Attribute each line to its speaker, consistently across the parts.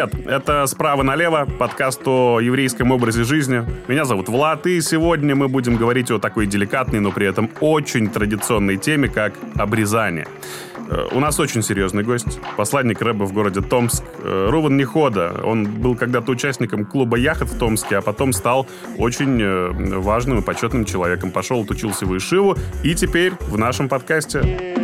Speaker 1: Привет! Это «Справа налево», подкаст о еврейском образе жизни. Меня зовут Влад, и сегодня мы будем говорить о такой деликатной, но при этом очень традиционной теме, как обрезание. Э, у нас очень серьезный гость, посланник рэба в городе Томск, э, Руван Нехода. Он был когда-то участником клуба Яхот в Томске, а потом стал очень э, важным и почетным человеком. Пошел, отучился в Ишиву, и теперь в нашем подкасте.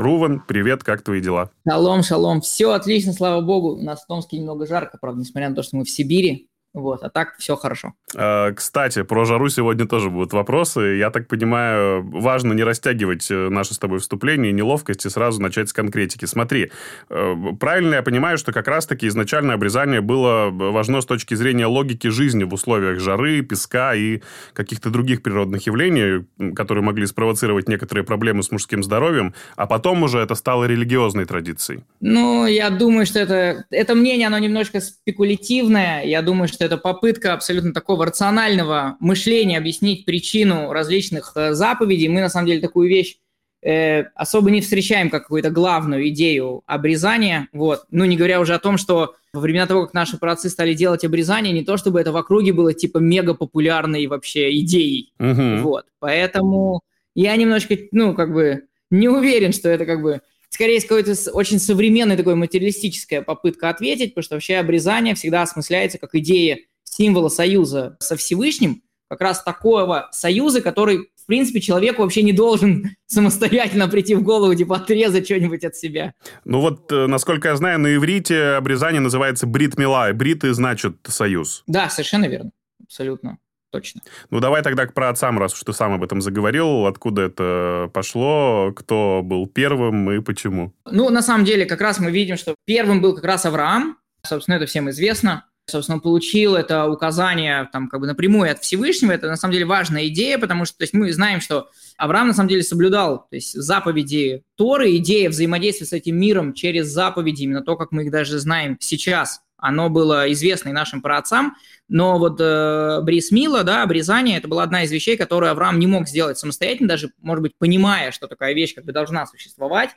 Speaker 1: Руван, привет, как твои дела?
Speaker 2: Шалом, шалом. Все отлично, слава богу. У нас в Томске немного жарко, правда, несмотря на то, что мы в Сибири. Вот, а так все хорошо.
Speaker 1: А, кстати, про жару сегодня тоже будут вопросы. Я так понимаю, важно не растягивать э, наше с тобой вступление, неловкость и сразу начать с конкретики. Смотри, э, правильно я понимаю, что как раз-таки изначальное обрезание было важно с точки зрения логики жизни в условиях жары, песка и каких-то других природных явлений, которые могли спровоцировать некоторые проблемы с мужским здоровьем, а потом уже это стало религиозной традицией.
Speaker 2: Ну, я думаю, что это, это мнение, оно немножко спекулятивное. Я думаю, что что это попытка абсолютно такого рационального мышления объяснить причину различных э, заповедей. Мы, на самом деле, такую вещь э, особо не встречаем как какую-то главную идею обрезания. Вот. Ну, не говоря уже о том, что во времена того, как наши праотцы стали делать обрезание, не то чтобы это в округе было типа мега популярной вообще идеей. Угу. Вот. Поэтому я немножко, ну, как бы не уверен, что это как бы скорее какой-то очень современная такой материалистическая попытка ответить, потому что вообще обрезание всегда осмысляется как идея символа союза со Всевышним, как раз такого союза, который, в принципе, человеку вообще не должен самостоятельно прийти в голову, типа, отрезать что-нибудь от себя.
Speaker 1: Ну вот, э, насколько я знаю, на иврите обрезание называется брит мила, бриты значит союз.
Speaker 2: Да, совершенно верно, абсолютно точно.
Speaker 1: Ну, давай тогда к праотцам, раз уж ты сам об этом заговорил. Откуда это пошло, кто был первым и почему?
Speaker 2: Ну, на самом деле, как раз мы видим, что первым был как раз Авраам. Собственно, это всем известно. Собственно, он получил это указание там как бы напрямую от Всевышнего. Это на самом деле важная идея, потому что то есть, мы знаем, что Авраам на самом деле соблюдал то есть, заповеди Торы, идея взаимодействия с этим миром через заповеди, именно то, как мы их даже знаем сейчас оно было известно и нашим праотцам, но вот э, Брис да, обрезание, это была одна из вещей, которую Авраам не мог сделать самостоятельно, даже, может быть, понимая, что такая вещь как бы должна существовать,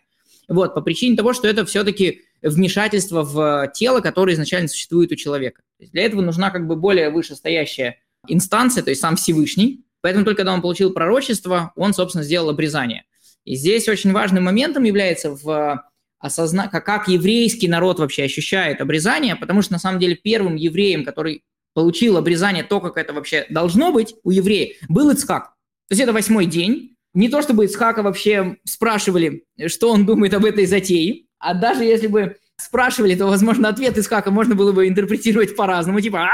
Speaker 2: вот, по причине того, что это все-таки вмешательство в тело, которое изначально существует у человека. для этого нужна как бы более вышестоящая инстанция, то есть сам Всевышний, поэтому только когда он получил пророчество, он, собственно, сделал обрезание. И здесь очень важным моментом является в осозна... как, еврейский народ вообще ощущает обрезание, потому что на самом деле первым евреем, который получил обрезание, то, как это вообще должно быть у еврея, был Ицхак. То есть это восьмой день. Не то, чтобы Ицхака вообще спрашивали, что он думает об этой затее, а даже если бы спрашивали, то, возможно, ответ Исхака можно было бы интерпретировать по-разному, типа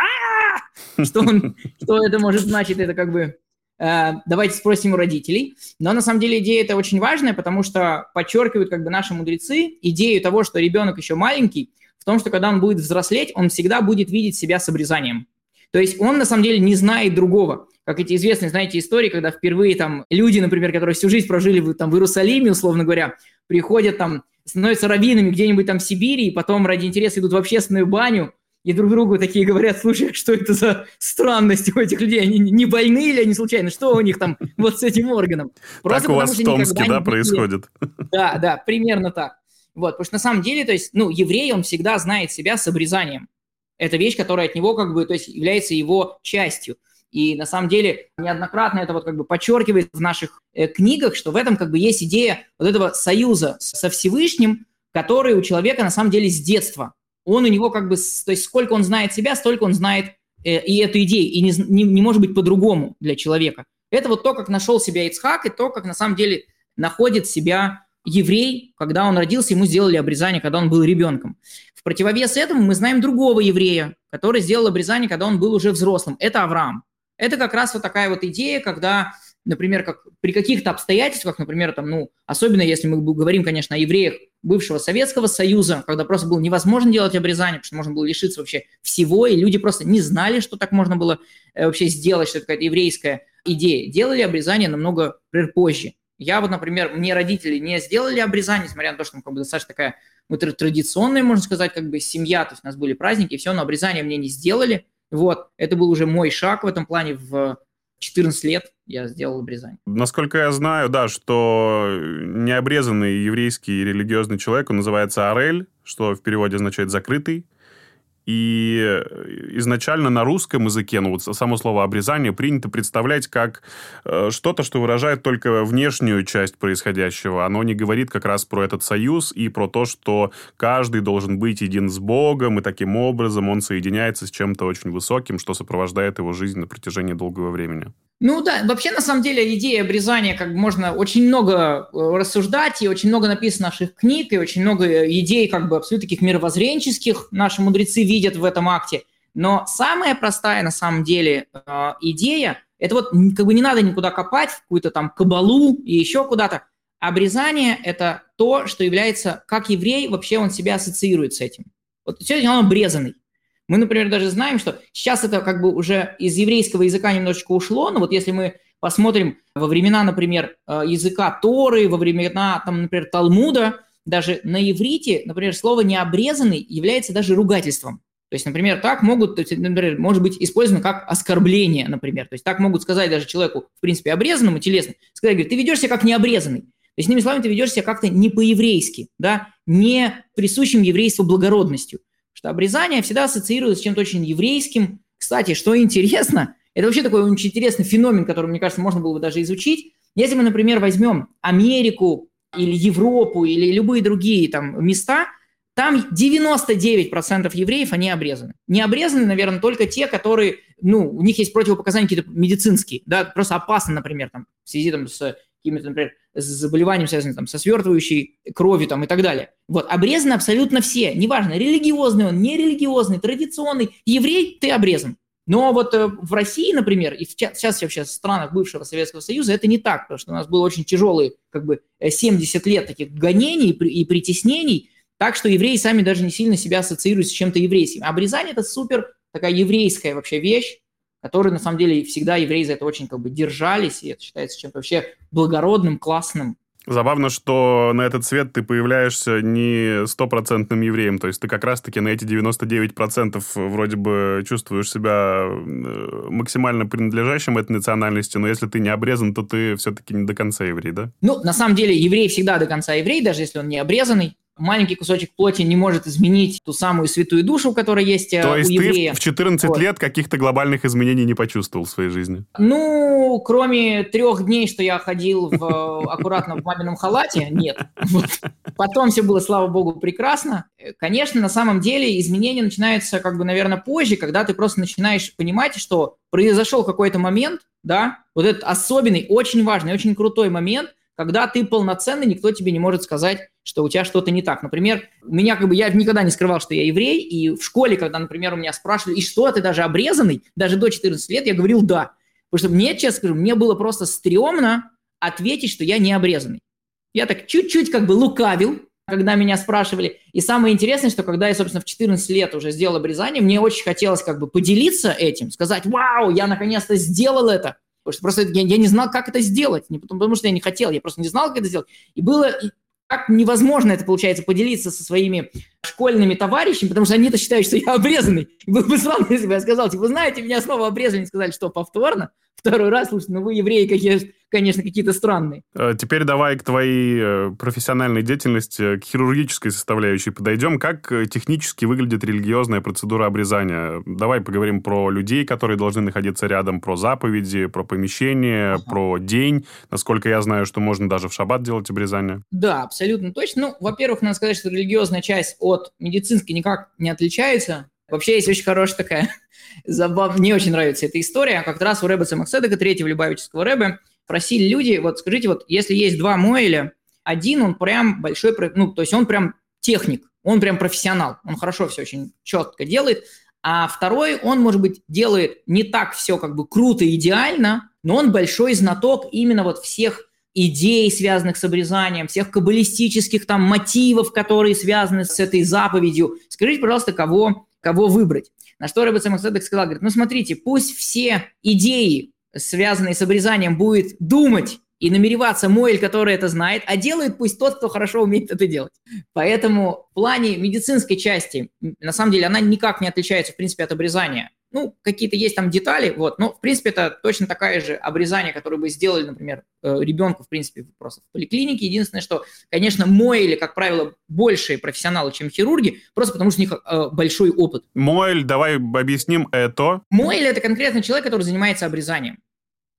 Speaker 2: что, он, что это может значить, это как бы давайте спросим у родителей. Но на самом деле идея это очень важная, потому что подчеркивают как бы наши мудрецы идею того, что ребенок еще маленький, в том, что когда он будет взрослеть, он всегда будет видеть себя с обрезанием. То есть он на самом деле не знает другого. Как эти известные, знаете, истории, когда впервые там люди, например, которые всю жизнь прожили в, там, в Иерусалиме, условно говоря, приходят там, становятся раввинами где-нибудь там в Сибири, и потом ради интереса идут в общественную баню, и друг другу такие говорят, слушай, а что это за странности у этих людей? Они не больны или они случайно? Что у них там вот с этим органом?
Speaker 1: Просто так у вас в Томске, да, происходит?
Speaker 2: Да, да, примерно так. Вот, потому что на самом деле, то есть, ну, еврей, он всегда знает себя с обрезанием. Это вещь, которая от него как бы, то есть, является его частью. И на самом деле неоднократно это вот как бы подчеркивает в наших э, книгах, что в этом как бы есть идея вот этого союза со Всевышним, который у человека на самом деле с детства он у него как бы, то есть сколько он знает себя, столько он знает э, и эту идею, и не, не, не может быть по-другому для человека. Это вот то, как нашел себя Ицхак, и то, как на самом деле находит себя еврей, когда он родился, ему сделали обрезание, когда он был ребенком. В противовес этому мы знаем другого еврея, который сделал обрезание, когда он был уже взрослым. Это Авраам. Это как раз вот такая вот идея, когда например, как при каких-то обстоятельствах, например, там, ну, особенно если мы говорим, конечно, о евреях бывшего Советского Союза, когда просто было невозможно делать обрезание, потому что можно было лишиться вообще всего, и люди просто не знали, что так можно было э, вообще сделать, что это какая-то еврейская идея. Делали обрезание намного позже. Я вот, например, мне родители не сделали обрезание, несмотря на то, что мы как бы достаточно такая ну, традиционная, можно сказать, как бы семья, то есть у нас были праздники, и все, но обрезание мне не сделали. Вот, это был уже мой шаг в этом плане в 14 лет я сделал обрезание.
Speaker 1: Насколько я знаю, да, что необрезанный еврейский религиозный человек, он называется Арель, что в переводе означает «закрытый». И изначально на русском языке, ну вот само слово обрезание принято представлять как э, что-то, что выражает только внешнюю часть происходящего. Оно не говорит как раз про этот союз и про то, что каждый должен быть един с Богом, и таким образом он соединяется с чем-то очень высоким, что сопровождает его жизнь на протяжении долгого времени.
Speaker 2: Ну да, вообще на самом деле идея обрезания, как можно очень много э, рассуждать, и очень много написано наших книг, и очень много э, идей как бы абсолютно таких мировоззренческих наши мудрецы видят в этом акте. Но самая простая на самом деле э, идея, это вот как бы не надо никуда копать, в какую-то там кабалу и еще куда-то. Обрезание – это то, что является, как еврей, вообще он себя ассоциирует с этим. Вот сегодня он обрезанный. Мы, например, даже знаем, что сейчас это как бы уже из еврейского языка немножечко ушло, но вот если мы посмотрим во времена, например, э, языка Торы, во времена, там, например, Талмуда, даже на иврите, например, слово «необрезанный» является даже ругательством. То есть, например, так могут, то есть, например, может быть использовано как оскорбление, например. То есть так могут сказать даже человеку, в принципе, обрезанному, телесно, сказать, говорит, ты ведешь себя как необрезанный. То есть, иными словами, ты ведешь себя как-то не по-еврейски, да, не присущим еврейству благородностью что обрезание всегда ассоциируется с чем-то очень еврейским. Кстати, что интересно, это вообще такой очень интересный феномен, который, мне кажется, можно было бы даже изучить. Если мы, например, возьмем Америку или Европу или любые другие там места, там 99% евреев, они обрезаны. Не обрезаны, наверное, только те, которые, ну, у них есть противопоказания какие-то медицинские, да, просто опасно, например, там, в связи там, с какими-то, например, с заболеванием, связанным там, со свертывающей кровью там, и так далее. Вот, обрезаны абсолютно все, неважно, религиозный он, нерелигиозный, традиционный, еврей, ты обрезан. Но вот э, в России, например, и в, сейчас вообще в странах бывшего Советского Союза это не так, потому что у нас было очень тяжелые как бы 70 лет таких гонений и притеснений, так что евреи сами даже не сильно себя ассоциируют с чем-то еврейским. Обрезание – это супер такая еврейская вообще вещь, которые, на самом деле, всегда евреи за это очень как бы держались, и это считается чем-то вообще благородным, классным.
Speaker 1: Забавно, что на этот свет ты появляешься не стопроцентным евреем, то есть ты как раз-таки на эти 99% вроде бы чувствуешь себя э, максимально принадлежащим этой национальности, но если ты не обрезан, то ты все-таки не до конца еврей, да?
Speaker 2: Ну, на самом деле, еврей всегда до конца еврей, даже если он не обрезанный маленький кусочек плоти не может изменить ту самую святую душу, которая есть
Speaker 1: э, То есть
Speaker 2: у еврея.
Speaker 1: ты в 14 вот. лет каких-то глобальных изменений не почувствовал в своей жизни?
Speaker 2: Ну, кроме трех дней, что я ходил в, э, аккуратно в мамином халате, нет. Вот. Потом все было, слава богу, прекрасно. Конечно, на самом деле изменения начинаются, как бы, наверное, позже, когда ты просто начинаешь понимать, что произошел какой-то момент, да, вот этот особенный, очень важный, очень крутой момент, когда ты полноценный, никто тебе не может сказать, что у тебя что-то не так. Например, меня как бы я никогда не скрывал, что я еврей, и в школе, когда, например, у меня спрашивали, и что, ты даже обрезанный, даже до 14 лет, я говорил да. Потому что мне, честно скажу, мне было просто стрёмно ответить, что я не обрезанный. Я так чуть-чуть как бы лукавил, когда меня спрашивали. И самое интересное, что когда я, собственно, в 14 лет уже сделал обрезание, мне очень хотелось как бы поделиться этим, сказать, вау, я наконец-то сделал это. Потому что просто я, я не знал, как это сделать. Не потому, потому что я не хотел, я просто не знал, как это сделать. И было как невозможно это получается поделиться со своими школьными товарищами, потому что они-то считают, что я обрезанный. И было бы странно, если бы я сказал, типа, вы знаете, меня снова обрезали, сказали, что повторно, второй раз, слушайте, ну вы евреи, какие, конечно, какие-то странные.
Speaker 1: Э, теперь давай к твоей э, профессиональной деятельности, к хирургической составляющей подойдем. Как э, технически выглядит религиозная процедура обрезания? Давай поговорим про людей, которые должны находиться рядом, про заповеди, про помещение, ага. про день. Насколько я знаю, что можно даже в шаббат делать обрезание.
Speaker 2: Да, абсолютно точно. Ну, во-первых, надо сказать, что религиозная часть от медицинской никак не отличается. Вообще есть очень хорошая такая забав... Мне очень нравится эта история. Как раз у Рэба Цемахседека, третьего Любавического Рэбе, просили люди, вот скажите, вот если есть два Моэля, один он прям большой, ну, то есть он прям техник, он прям профессионал, он хорошо все очень четко делает, а второй, он, может быть, делает не так все как бы круто, идеально, но он большой знаток именно вот всех идей, связанных с обрезанием, всех каббалистических там мотивов, которые связаны с этой заповедью. Скажите, пожалуйста, кого, кого выбрать? На что Рэбе Самоседек сказал, говорит, ну смотрите, пусть все идеи, связанные с обрезанием, будет думать и намереваться Моэль, который это знает, а делает пусть тот, кто хорошо умеет это делать. Поэтому в плане медицинской части, на самом деле, она никак не отличается, в принципе, от обрезания. Ну, какие-то есть там детали, вот, но, в принципе, это точно такая же обрезание, которое бы сделали, например, э, ребенку, в принципе, просто в поликлинике. Единственное, что, конечно, Моэли, как правило, большие профессионалы, чем хирурги, просто потому что у них э, большой опыт.
Speaker 1: Моэль, давай объясним это.
Speaker 2: Моэль – это конкретно человек, который занимается обрезанием.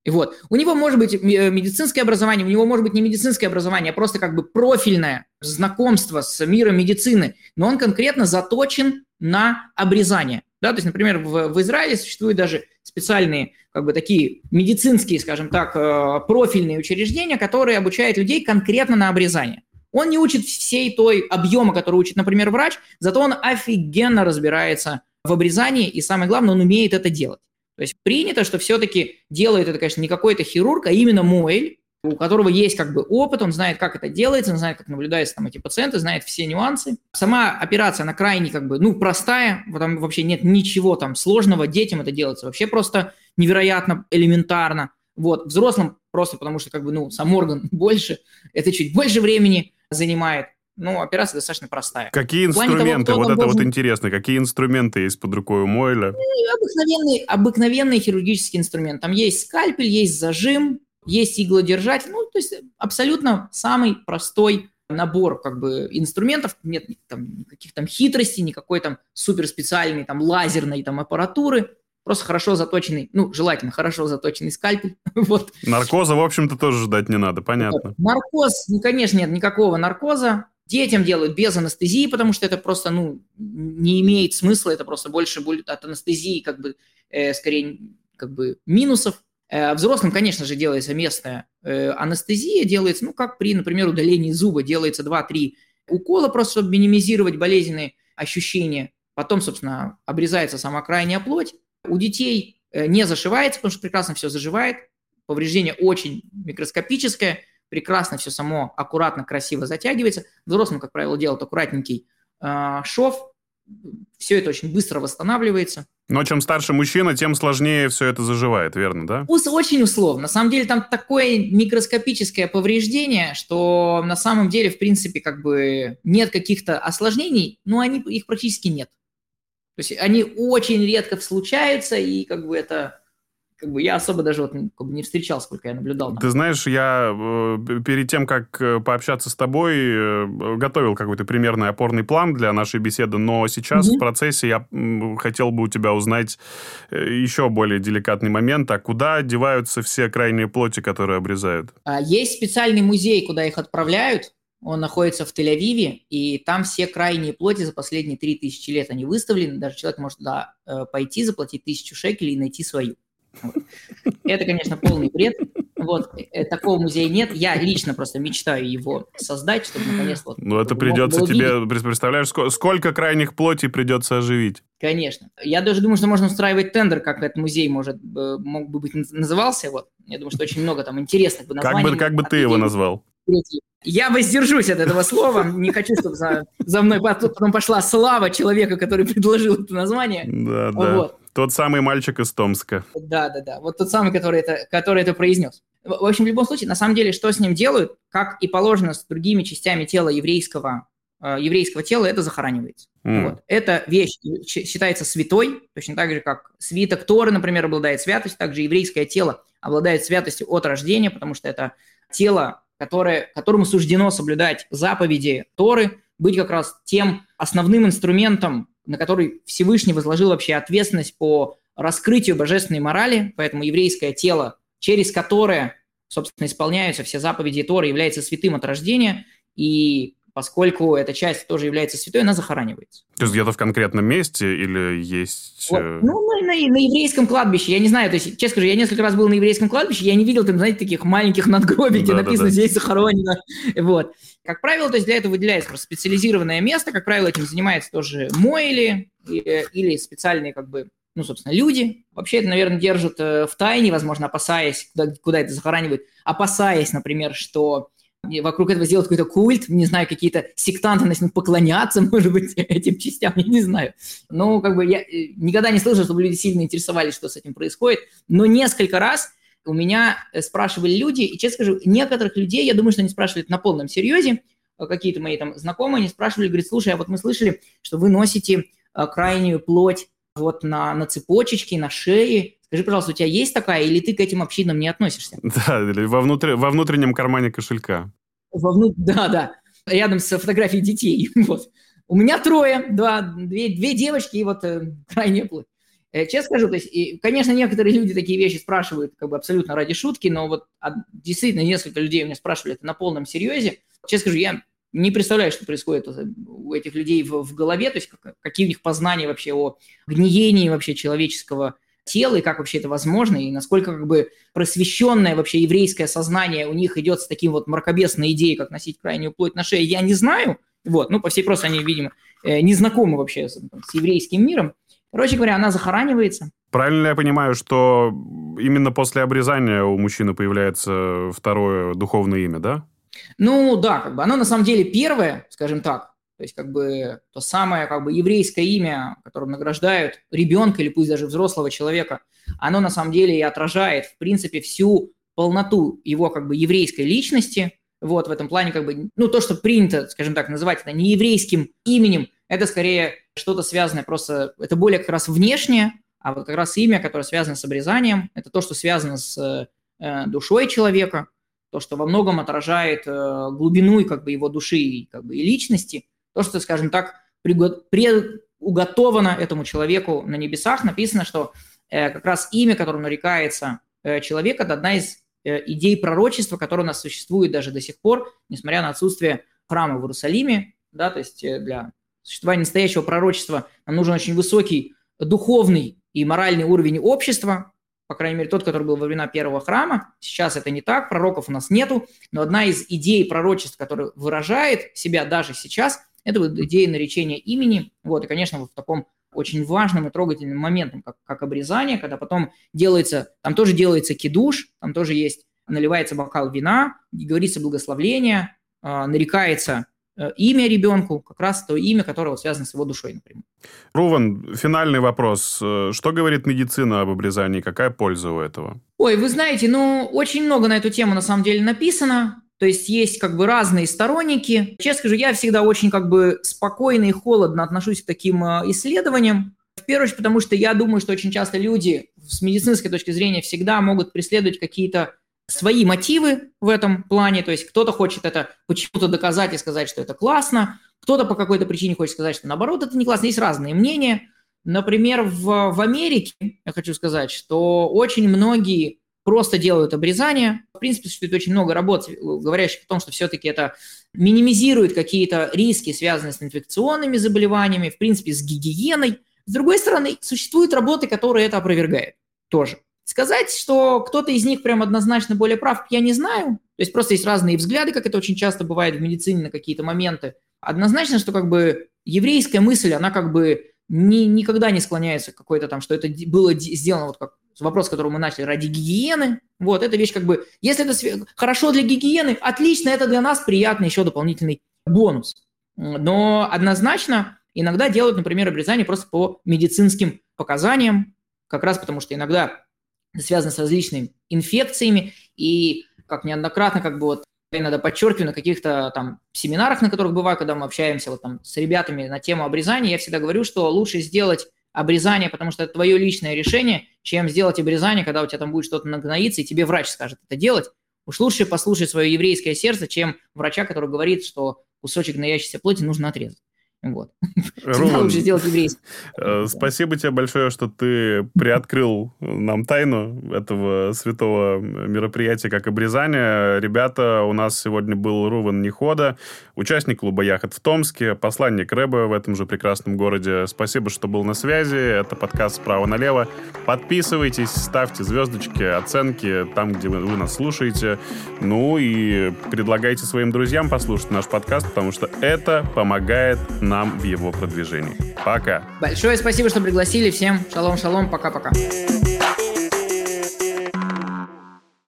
Speaker 2: И вот, у него может быть медицинское образование, у него может быть не медицинское образование, а просто как бы профильное знакомство с миром медицины, но он конкретно заточен на обрезание. Да, то есть, например, в, в Израиле существуют даже специальные, как бы такие медицинские, скажем так, э, профильные учреждения, которые обучают людей конкретно на обрезание. Он не учит всей той объема, который учит, например, врач, зато он офигенно разбирается в обрезании, и самое главное, он умеет это делать. То есть принято, что все-таки делает это, конечно, не какой-то хирург, а именно Моэль, у которого есть как бы опыт, он знает, как это делается, он знает, как наблюдаются там эти пациенты, знает все нюансы. Сама операция, она крайне как бы, ну, простая, там вообще нет ничего там сложного, детям это делается вообще просто невероятно элементарно. Вот, взрослым просто потому что как бы, ну, сам орган больше, это чуть больше времени занимает. Ну, операция достаточно простая.
Speaker 1: Какие инструменты, того, вот это должен... вот интересно, какие инструменты есть под рукой у Мойля?
Speaker 2: Ну, обыкновенный, обыкновенный хирургический инструмент. Там есть скальпель, есть зажим, есть иглодержатель, ну, то есть абсолютно самый простой набор как бы инструментов, нет там никаких там хитростей, никакой там суперспециальной там лазерной там аппаратуры, просто хорошо заточенный, ну, желательно хорошо заточенный скальпель. вот.
Speaker 1: Наркоза, в общем-то, тоже ждать не надо, понятно.
Speaker 2: Наркоз, ну, конечно, нет никакого наркоза. Детям делают без анестезии, потому что это просто, ну, не имеет смысла, это просто больше будет от анестезии, как бы, э, скорее, как бы минусов. Э, взрослым, конечно же, делается местная э, анестезия, делается, ну, как при, например, удалении зуба, делается 2-3 укола, просто чтобы минимизировать болезненные ощущения. Потом, собственно, обрезается сама крайняя плоть. У детей э, не зашивается, потому что прекрасно все заживает. Повреждение очень микроскопическое, прекрасно все само аккуратно, красиво затягивается. Взрослым, как правило, делают аккуратненький шов, все это очень быстро восстанавливается.
Speaker 1: Но чем старше мужчина, тем сложнее все это заживает, верно, да?
Speaker 2: Очень условно. На самом деле там такое микроскопическое повреждение, что на самом деле, в принципе, как бы нет каких-то осложнений, но они, их практически нет. То есть они очень редко случаются, и как бы это как бы я особо даже вот как бы не встречал, сколько я наблюдал.
Speaker 1: Ты знаешь, я э, перед тем, как э, пообщаться с тобой, э, готовил какой-то примерный опорный план для нашей беседы, но сейчас угу. в процессе я хотел бы у тебя узнать еще более деликатный момент, а куда деваются все крайние плоти, которые обрезают?
Speaker 2: А, есть специальный музей, куда их отправляют, он находится в Тель-Авиве, и там все крайние плоти за последние 3000 лет они выставлены. Даже человек может туда пойти, заплатить тысячу шекелей и найти свою. Это, конечно, полный бред. Вот, э, такого музея нет. Я лично просто мечтаю его создать, чтобы наконец-то...
Speaker 1: Ну, это придется тебе, представляешь, сколько крайних плоти придется оживить?
Speaker 2: Конечно. Я даже думаю, что можно устраивать тендер, как этот музей может, э, мог бы быть назывался. Вот. Я думаю, что очень много там интересных бы
Speaker 1: названий. Как бы, как бы ты его назвал?
Speaker 2: Я воздержусь от этого слова. Не хочу, чтобы за, за мной потом пошла слава человека, который предложил это название.
Speaker 1: Да, да. Тот самый мальчик из Томска.
Speaker 2: Да, да, да. Вот тот самый, который это, который это произнес. В общем, в любом случае, на самом деле, что с ним делают, как и положено с другими частями тела еврейского, э, еврейского тела, это захоранивается. Mm. Вот. Эта вещь считается святой, точно так же, как свиток Торы, например, обладает святостью, также еврейское тело обладает святостью от рождения, потому что это тело, которое, которому суждено соблюдать заповеди Торы, быть как раз тем основным инструментом на который Всевышний возложил вообще ответственность по раскрытию божественной морали, поэтому еврейское тело, через которое, собственно, исполняются все заповеди Торы, является святым от рождения, и поскольку эта часть тоже является святой, она захоранивается.
Speaker 1: То есть где-то в конкретном месте или есть...
Speaker 2: Вот. Э, ну, на, на, на еврейском кладбище, я не знаю, то есть, честно скажу, я несколько раз был на еврейском кладбище, я не видел там, знаете, таких маленьких надгробий, где да, написано да, да. «здесь захоронено». Вот. Как правило, то есть для этого выделяется просто специализированное место, как правило, этим занимается тоже Мойли или специальные как бы ну, собственно, люди. Вообще это, наверное, держат э, в тайне, возможно, опасаясь, куда, куда это захоранивают, опасаясь, например, что вокруг этого сделать какой-то культ, не знаю, какие-то сектанты начнут поклоняться, может быть, этим частям, я не знаю. Но как бы я э, никогда не слышал, чтобы люди сильно интересовались, что с этим происходит, но несколько раз у меня э, спрашивали люди, и, честно скажу, некоторых людей, я думаю, что они спрашивали на полном серьезе, э, какие-то мои там знакомые, они спрашивали, говорят, слушай, а вот мы слышали, что вы носите крайнюю плоть вот на, на цепочечке, на шее. Скажи, пожалуйста, у тебя есть такая, или ты к этим общинам не относишься?
Speaker 1: Да, во, внутри, во внутреннем кармане кошелька.
Speaker 2: Во внут... Да, да. Рядом с фотографией детей. Вот. У меня трое, да, две, две девочки и вот э, крайне плоть. Э, честно скажу, то есть, и, конечно, некоторые люди такие вещи спрашивают как бы абсолютно ради шутки, но вот а, действительно несколько людей у меня спрашивали это на полном серьезе. Честно скажу, я не представляю, что происходит у этих людей в, в голове, то есть какие у них познания вообще о гниении вообще человеческого тела, и как вообще это возможно, и насколько как бы просвещенное вообще еврейское сознание у них идет с таким вот мракобесной идеей, как носить крайнюю плоть на шее, я не знаю. Вот, ну, по всей просто они, видимо, э, не знакомы вообще с, с еврейским миром. Короче говоря, она захоранивается.
Speaker 1: Правильно я понимаю, что именно после обрезания у мужчины появляется второе духовное имя, да?
Speaker 2: Ну да, как бы оно на самом деле первое, скажем так, то есть как бы то самое как бы еврейское имя, которым награждают ребенка или пусть даже взрослого человека, оно на самом деле и отражает в принципе всю полноту его как бы еврейской личности. Вот в этом плане как бы, ну то, что принято, скажем так, называть это не еврейским именем, это скорее что-то связанное просто, это более как раз внешнее, а вот как раз имя, которое связано с обрезанием, это то, что связано с э, душой человека, то, что во многом отражает э, глубину и как бы его души и, как бы, и личности, то, что, скажем так, уготовано этому человеку на небесах, написано, что э, как раз имя, которым нарекается э, человек, это одна из э, идей пророчества, которая у нас существует даже до сих пор, несмотря на отсутствие храма в Иерусалиме, да, то есть э, для существования настоящего пророчества нам нужен очень высокий духовный и моральный уровень общества, по крайней мере, тот, который был во времена первого храма. Сейчас это не так, пророков у нас нету, но одна из идей пророчеств, которая выражает себя даже сейчас, это вот идея наречения имени. Вот, и, конечно, вот в таком очень важным и трогательным моментом, как, как обрезание, когда потом делается, там тоже делается кидуш, там тоже есть, наливается бокал вина, говорится благословление, э, нарекается имя ребенку, как раз то имя, которое связано с его душой, например.
Speaker 1: Руван, финальный вопрос. Э, что говорит медицина об обрезании? Какая польза у этого?
Speaker 2: Ой, вы знаете, ну, очень много на эту тему на самом деле написано. То есть есть как бы разные сторонники. Честно скажу, я всегда очень как бы спокойно и холодно отношусь к таким э, исследованиям. В первую очередь, потому что я думаю, что очень часто люди с медицинской точки зрения всегда могут преследовать какие-то свои мотивы в этом плане, то есть кто-то хочет это почему-то доказать и сказать, что это классно, кто-то по какой-то причине хочет сказать, что наоборот это не классно, есть разные мнения. Например, в, в Америке, я хочу сказать, что очень многие просто делают обрезание. В принципе, существует очень много работ, говорящих о том, что все-таки это минимизирует какие-то риски, связанные с инфекционными заболеваниями, в принципе, с гигиеной. С другой стороны, существуют работы, которые это опровергают тоже. Сказать, что кто-то из них прям однозначно более прав, я не знаю. То есть просто есть разные взгляды, как это очень часто бывает в медицине на какие-то моменты. Однозначно, что как бы еврейская мысль, она как бы ни, никогда не склоняется к какой-то там, что это было сделано, вот как вопрос, который мы начали, ради гигиены. Вот, эта вещь как бы, если это хорошо для гигиены, отлично, это для нас приятный еще дополнительный бонус. Но однозначно иногда делают, например, обрезание просто по медицинским показаниям, как раз потому что иногда связано с различными инфекциями, и как неоднократно как бы вот иногда подчеркиваю на каких-то там семинарах, на которых бываю, когда мы общаемся вот там с ребятами на тему обрезания, я всегда говорю, что лучше сделать обрезание, потому что это твое личное решение, чем сделать обрезание, когда у тебя там будет что-то нагноиться, и тебе врач скажет это делать. Уж лучше послушать свое еврейское сердце, чем врача, который говорит, что кусочек гноящейся плоти нужно отрезать. Вот.
Speaker 1: Руван, лучше сделать еврейский. Э, спасибо тебе большое, что ты приоткрыл нам тайну этого святого мероприятия, как обрезание. Ребята, у нас сегодня был Руван Нехода, участник клуба «Яхот» в Томске, посланник Рэба в этом же прекрасном городе. Спасибо, что был на связи. Это подкаст «Справа налево». Подписывайтесь, ставьте звездочки, оценки там, где вы, вы нас слушаете. Ну и предлагайте своим друзьям послушать наш подкаст, потому что это помогает нам в его продвижении. Пока.
Speaker 2: Большое спасибо, что пригласили. Всем шалом-шалом. Пока-пока.